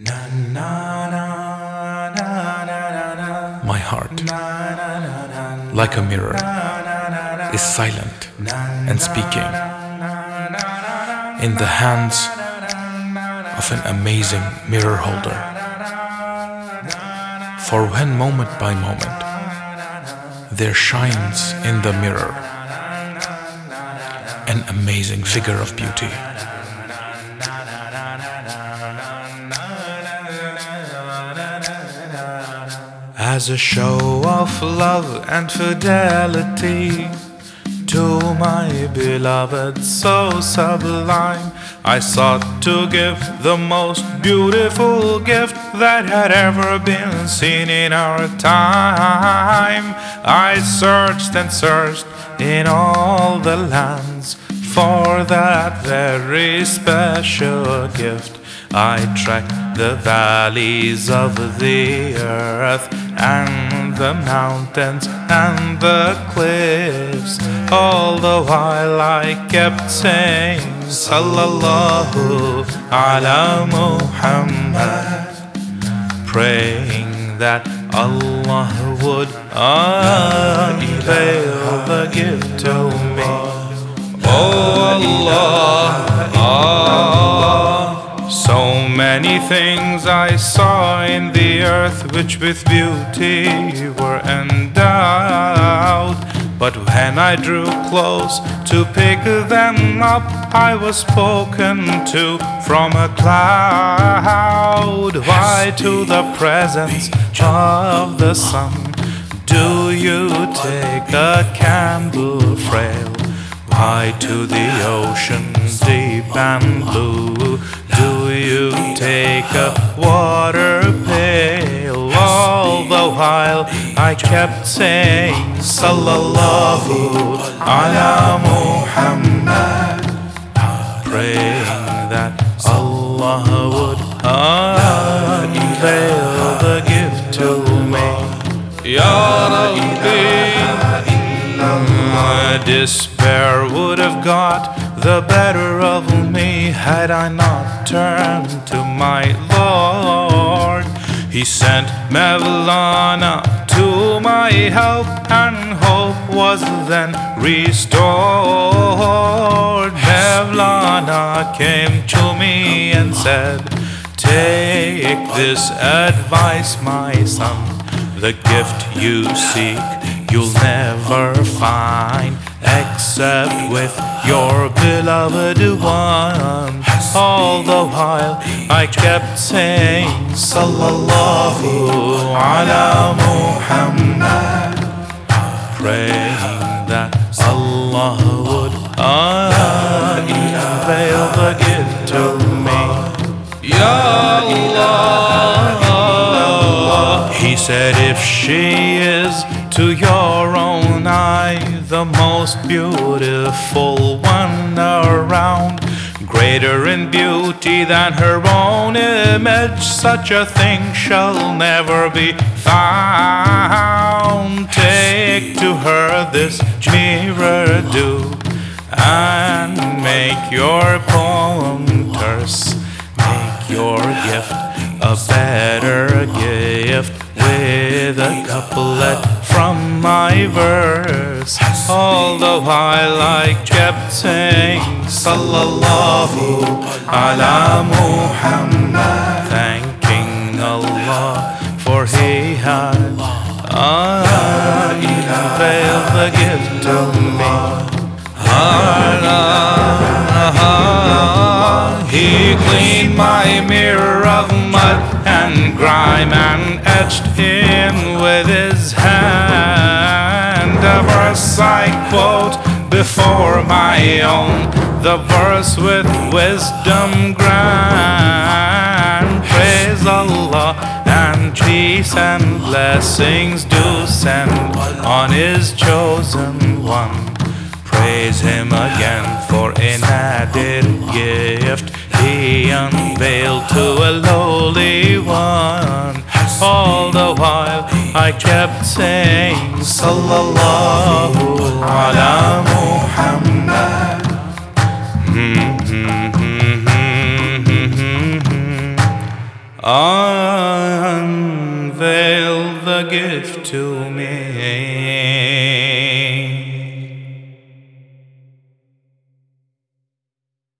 My heart, like a mirror, is silent and speaking in the hands of an amazing mirror holder. For when moment by moment there shines in the mirror an amazing figure of beauty. As a show of love and fidelity to my beloved, so sublime, I sought to give the most beautiful gift that had ever been seen in our time. I searched and searched in all the lands for that very special gift. I tracked the valleys of the earth and the mountains and the cliffs. All the while I kept saying, Sallallahu ala Muhammad, praying that Allah would unveil the gift to me. Oh Allah, ah. Many things I saw in the earth which with beauty were endowed. But when I drew close to pick them up, I was spoken to from a cloud. Why to the presence of the sun do you take a candle frail? Why to the ocean deep and blue do you take a water pail? All the while I kept saying Sallallahu ala Muhammad Praying that Allah would unveil the gift to me Ya Rabbi my Despair would have got the better of me had I not turned to my Lord. He sent Mevlana to my help, and hope was then restored. Mevlana came to me and said, Take this advice, my son. The gift you seek, you'll never find except with your beloved one. All the while I kept saying, Sallallahu ala Muhammad, praying that Allah would unveil the gift to me. Ya Allah, He said, if she is to your own eye the most beautiful one around. Greater in beauty than her own image, such a thing shall never be found. Take to her this mirror do, and make your poem terse. Make your gift a better gift with a couplet from my verse. Although I kept saying, Sallallahu ala Muhammad, thanking Allah for He had unveiled the gift to me. Allah, He cleaned my mirror of mud and grime and etched in with His hand before my own, the verse with wisdom grand. Praise Allah and peace and blessings do send on His chosen one. Praise Him again for an added gift He unveiled to a lowly one. All the while I kept saying, Sallallahu ala the gift to me.